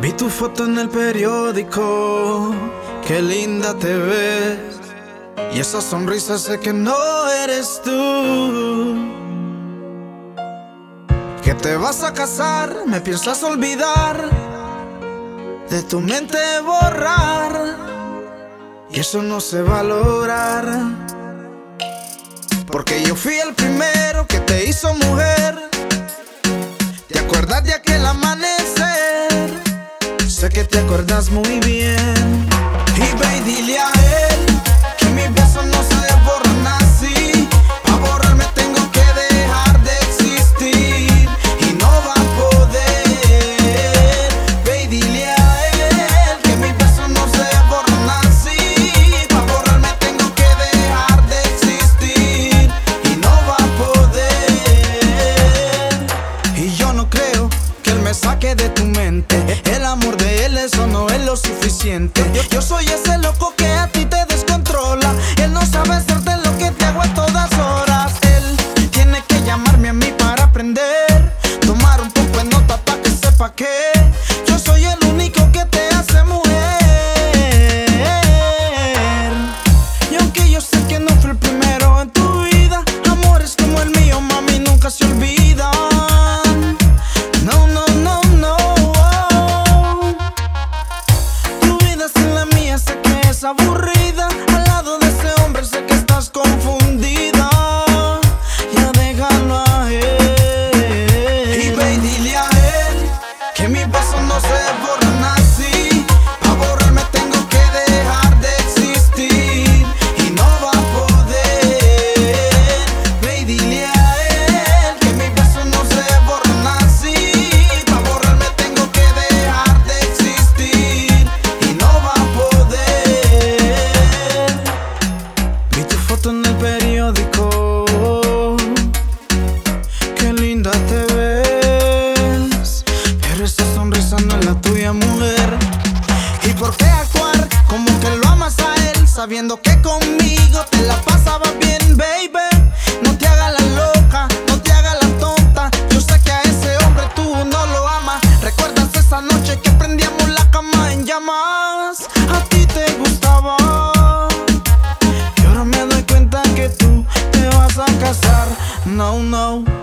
Vi tu foto en el periódico, qué linda te ves. Y esa sonrisa sé que no eres tú. Que te vas a casar, me piensas olvidar, de tu mente borrar. Y eso no se va a lograr. Porque yo fui el primero que te hizo mujer. ¿Te acuerdas de aquel amanecer? Que te acuerdas muy bien. Y ve y dile a él que mis besos no se borran así. A borrarme tengo que dejar de existir. Y no va a poder. Ve y dile a él que mis besos no se borran así. A borrarme tengo que dejar de existir. Y no va a poder. Y yo no creo que él me saque de tu mente. El amor suficiente. Yo, yo soy ese loco Can we bust on. por qué actuar como que lo amas a él, sabiendo que conmigo te la pasabas bien, baby. No te hagas la loca, no te hagas la tonta. Yo sé que a ese hombre tú no lo amas. ¿Recuerdas esa noche que prendíamos la cama en llamas? A ti te gustaba. Y ahora me doy cuenta que tú te vas a casar. No, no.